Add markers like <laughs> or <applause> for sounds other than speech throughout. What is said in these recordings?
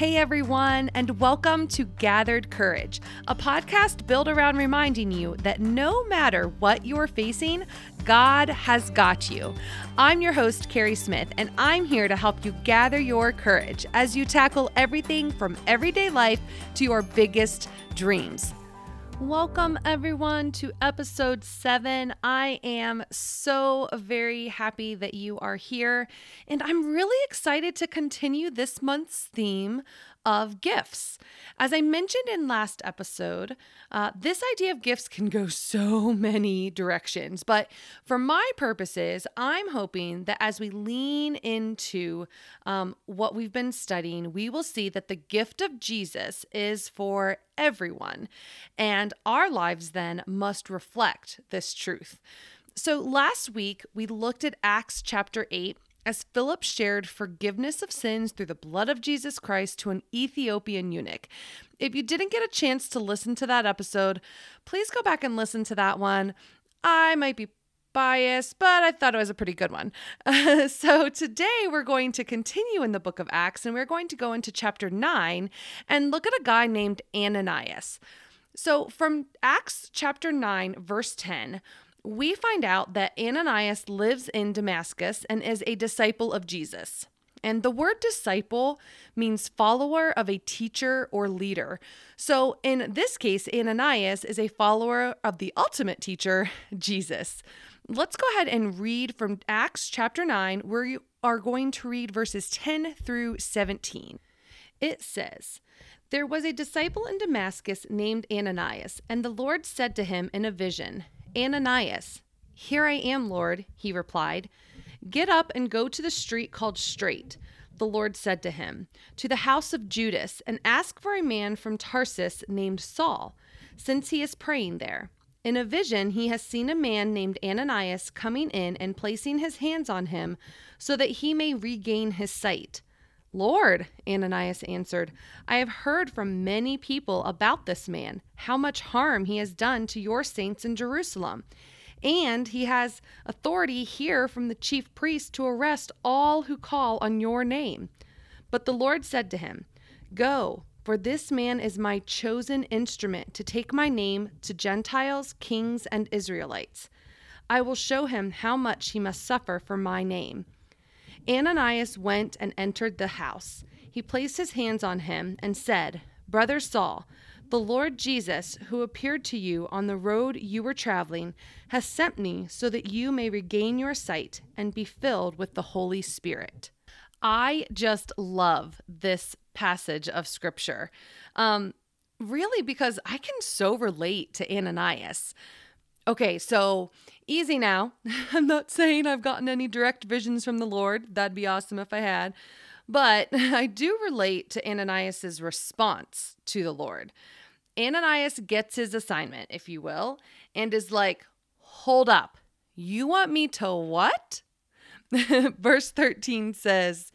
Hey everyone, and welcome to Gathered Courage, a podcast built around reminding you that no matter what you're facing, God has got you. I'm your host, Carrie Smith, and I'm here to help you gather your courage as you tackle everything from everyday life to your biggest dreams. Welcome, everyone, to episode seven. I am so very happy that you are here, and I'm really excited to continue this month's theme of gifts. As I mentioned in last episode, uh, this idea of gifts can go so <laughs> many directions. But for my purposes, I'm hoping that as we lean into um, what we've been studying, we will see that the gift of Jesus is for everyone. And our lives then must reflect this truth. So last week, we looked at Acts chapter 8 as Philip shared forgiveness of sins through the blood of Jesus Christ to an Ethiopian eunuch. If you didn't get a chance to listen to that episode, please go back and listen to that one. I might be biased, but I thought it was a pretty good one. Uh, <laughs> so today we're going to continue in the book of Acts and we're going to go into chapter 9 and look at a guy named Ananias. So from Acts chapter 9, verse 10, we find out that Ananias lives in Damascus and is a disciple of Jesus. And the word disciple means follower of a teacher or leader. So in this case, Ananias is a follower of the ultimate teacher, <laughs> Jesus. Let's go ahead and read from Acts chapter 9, where you are going to read verses 10 through 17. It says, There was a disciple in Damascus named Ananias, and the Lord said to him in a vision, Ananias. Here I am, Lord, he replied. Get up and go to the street called Straight, the Lord said to him, to the house of Judas, and ask for a man from Tarsus named Saul, since he is praying there. In a vision, he has seen a man named Ananias coming in and placing his hands on him so that he may regain his sight. Lord, Ananias answered, I have heard from many people about this man, how much harm he has done to your saints in Jerusalem. And he has authority here from the chief priest to arrest all who call on your name. But the Lord said to him, Go, for this man is my chosen instrument to take my name to Gentiles, kings, and Israelites. I will show him how much he must suffer for my name. Ananias went and entered the house. He placed his hands on him and said, Brother Saul, the Lord Jesus, who appeared to you on the road you were traveling, has sent me so that you may regain your sight and be filled with the Holy Spirit. I just love this passage of scripture. Um, really, because I can so relate to Ananias. Okay, so easy now. <laughs> I'm not saying I've gotten any direct visions from the Lord. That'd be awesome if I had. But <laughs> I do relate to Ananias's response to the Lord. Ananias gets his assignment, if you will, and is like, "Hold up. You want me to what?" <laughs> Verse 13 says,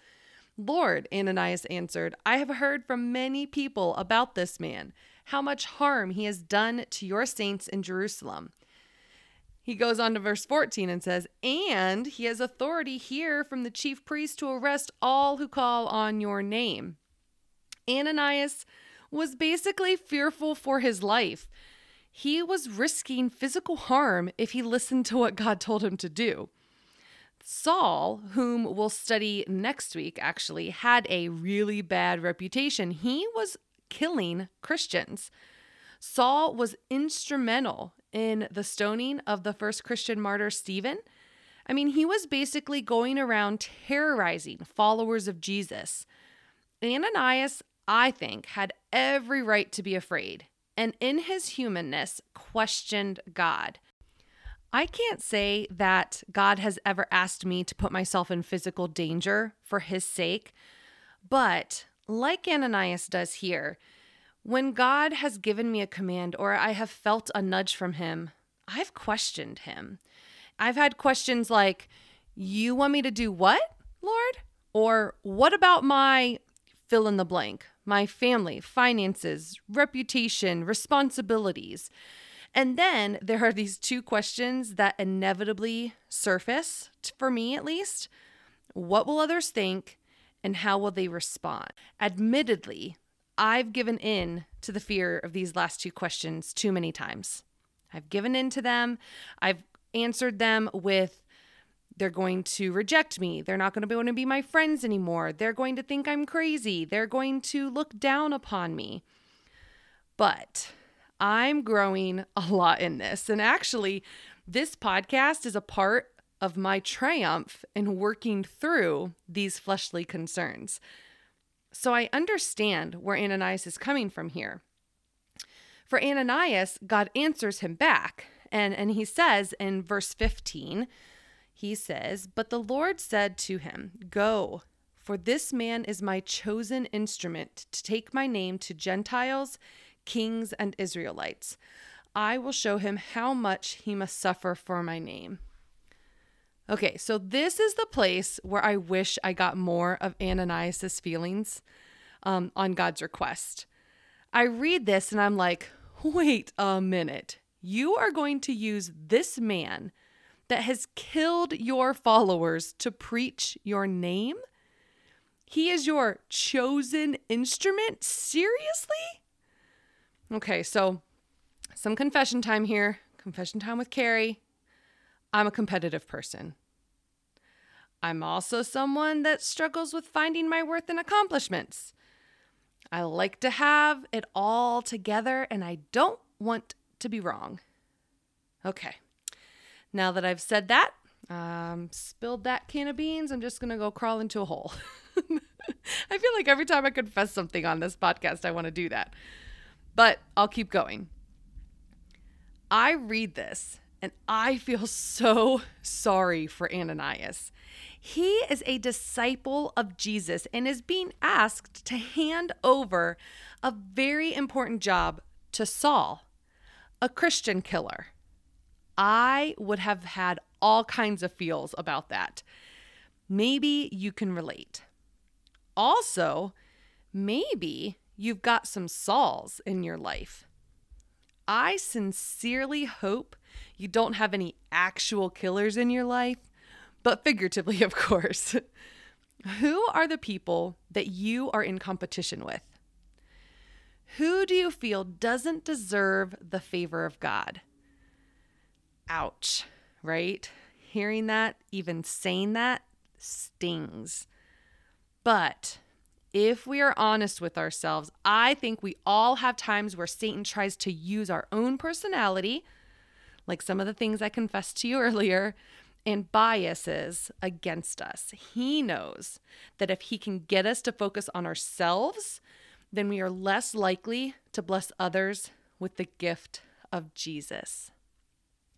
Lord, Ananias answered, I have heard from many people about this man, how much harm he has done to your saints in Jerusalem. He goes on to verse 14 and says, And he has authority here from the chief priest to arrest all who call on your name. Ananias was basically fearful for his life. He was risking physical harm if he listened to what God told him to do. Saul, whom we'll study next week, actually had a really bad reputation. He was killing Christians. Saul was instrumental in the stoning of the first Christian martyr, Stephen. I mean, he was basically going around terrorizing followers of Jesus. Ananias, I think, had every right to be afraid, and in his humanness, questioned God. I can't say that God has ever asked me to put myself in physical danger for his sake, but like Ananias does here, when God has given me a command or I have felt a nudge from Him, I've questioned Him. I've had questions like, You want me to do what, Lord? Or what about my fill in the blank, my family, finances, reputation, responsibilities? And then there are these two questions that inevitably surface, for me at least. What will others think? and how will they respond? Admittedly, I've given in to the fear of these last two questions too many times. I've given in to them. I've answered them with they're going to reject me. They're not going to be want to be my friends anymore. They're going to think I'm crazy. They're going to look down upon me. But I'm growing a lot in this. And actually, this podcast is a part of my triumph in working through these fleshly concerns. So I understand where Ananias is coming from here. For Ananias, God answers him back. And, and he says in verse 15, he says, But the Lord said to him, Go, for this man is my chosen instrument to take my name to Gentiles, kings, and Israelites. I will show him how much he must suffer for my name. Okay, so this is the place where I wish I got more of Ananias's feelings um, on God's request. I read this and I'm like, wait a minute. You are going to use this man that has killed your followers to preach your name? He is your chosen instrument? Seriously? Okay, so some confession time here. Confession time with Carrie. I'm a competitive person. I'm also someone that struggles with finding my worth in accomplishments. I like to have it all together and I don't want to be wrong. Okay, now that I've said that, um, spilled that can of beans, I'm just to go crawl into a hole. <laughs> I feel like every time I confess something on this podcast, I want to do that. But I'll keep going. I read this and I feel so sorry for Ananias. He is a disciple of Jesus and is being asked to hand over a very important job to Saul, a Christian killer. I would have had all kinds of feels about that. Maybe you can relate. Also, maybe you've got some Sauls in your life. I sincerely hope you don't have any actual killers in your life, but figuratively, <laughs> of course. Who are the people that you are in competition with? Who do you feel doesn't deserve the favor of God? Ouch, right? Hearing that, even saying that, stings. But if we are honest with ourselves, I think we all have times where Satan tries to use our own personality, like some of the things I confessed to you <laughs> earlier, and biases against us. He knows that if he can get us to focus on ourselves, then we are less likely to bless others with the gift of Jesus.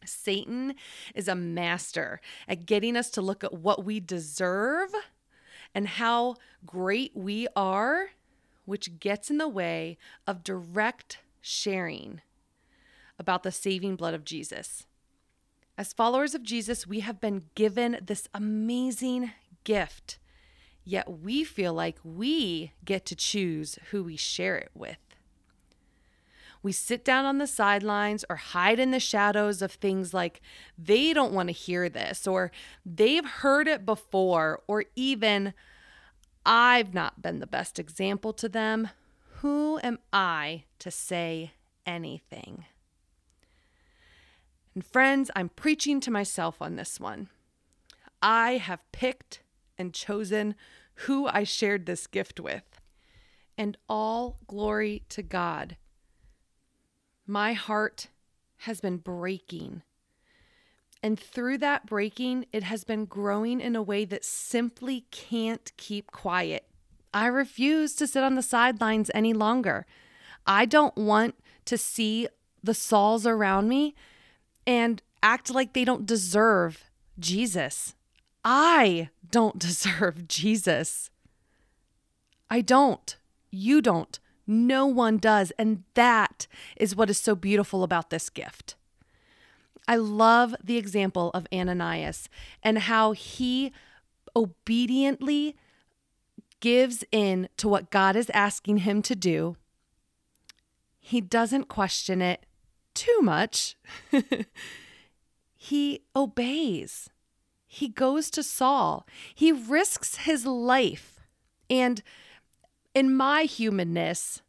Satan is a master at getting us to look at what we deserve and how great we are, which gets in the way of direct sharing about the saving blood of Jesus. As followers of Jesus, we have been given this amazing gift, yet we feel like we get to choose who we share it with. We sit down on the sidelines or hide in the shadows of things like they don't want to hear this, or they've heard it before, or even I've not been the best example to them. Who am I to say anything? And friends, I'm preaching to myself on this one. I have picked and chosen who I shared this gift with. And all glory to God my heart has been breaking. And through that breaking, it has been growing in a way that simply can't keep quiet. I refuse to sit on the sidelines any longer. I don't want to see the Sauls around me and act like they don't deserve Jesus. I don't <laughs> deserve Jesus. I don't. You don't. No one does. And that is what is so beautiful about this gift. I love the example of Ananias and how he obediently gives in to what God is asking him to do. He doesn't question it too much. <laughs> he obeys. He goes to Saul. He risks his life And in my humanness,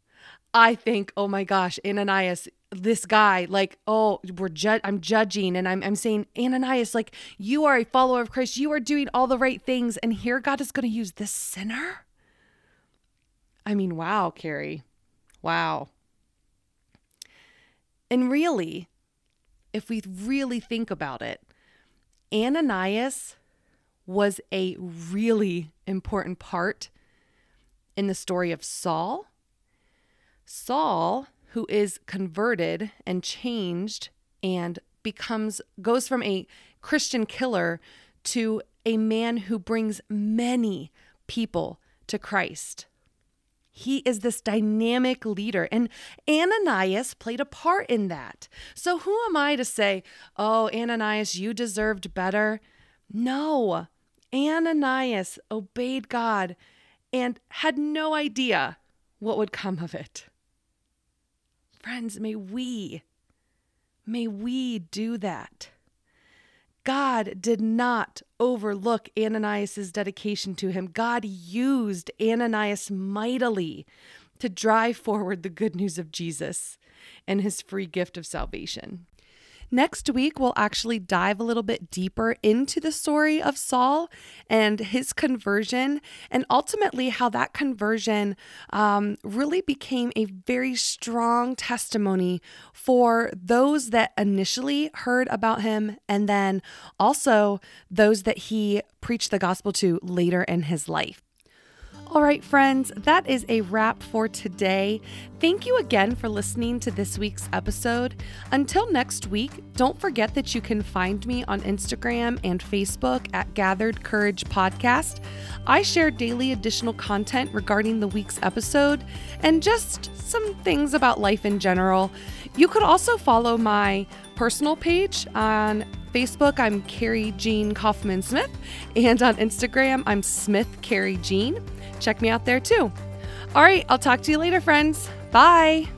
I think, oh my gosh, Ananias, this guy, like, oh, we're ju- I'm judging and I'm, I'm saying, Ananias, like, you are a follower of Christ. You are doing all the right things. And here God is going to use this sinner. I mean, wow, Carrie. Wow. And really, if we really think about it, Ananias was a really important part in the story of Saul. Saul, who is converted and changed and becomes goes from a Christian killer to a man who brings many people to Christ. He is this dynamic leader, and Ananias played a part in that. So, who am I to say, oh, Ananias, you deserved better? No, Ananias obeyed God and had no idea what would come of it. Friends, may we, may we do that. God did not overlook Ananias' dedication to him. God used Ananias mightily to drive forward the good news of Jesus and his free gift of salvation. Next week, we'll actually dive a little bit deeper into the story of Saul and his conversion, and ultimately how that conversion um, really became a very strong testimony for those that initially heard about him, and then also those that he preached the gospel to later in his life. All right, friends, that is a wrap for today. Thank you again for listening to this week's episode. Until next week, don't forget that you can find me on Instagram and Facebook at Gathered Courage Podcast. I share daily additional content regarding the week's episode and just some things about life in general. You could also follow my personal page on Facebook, I'm Carrie Jean Kaufman Smith, and on Instagram, I'm Smith Carrie Jean check me out there too. All right, I'll talk to you later, friends. Bye.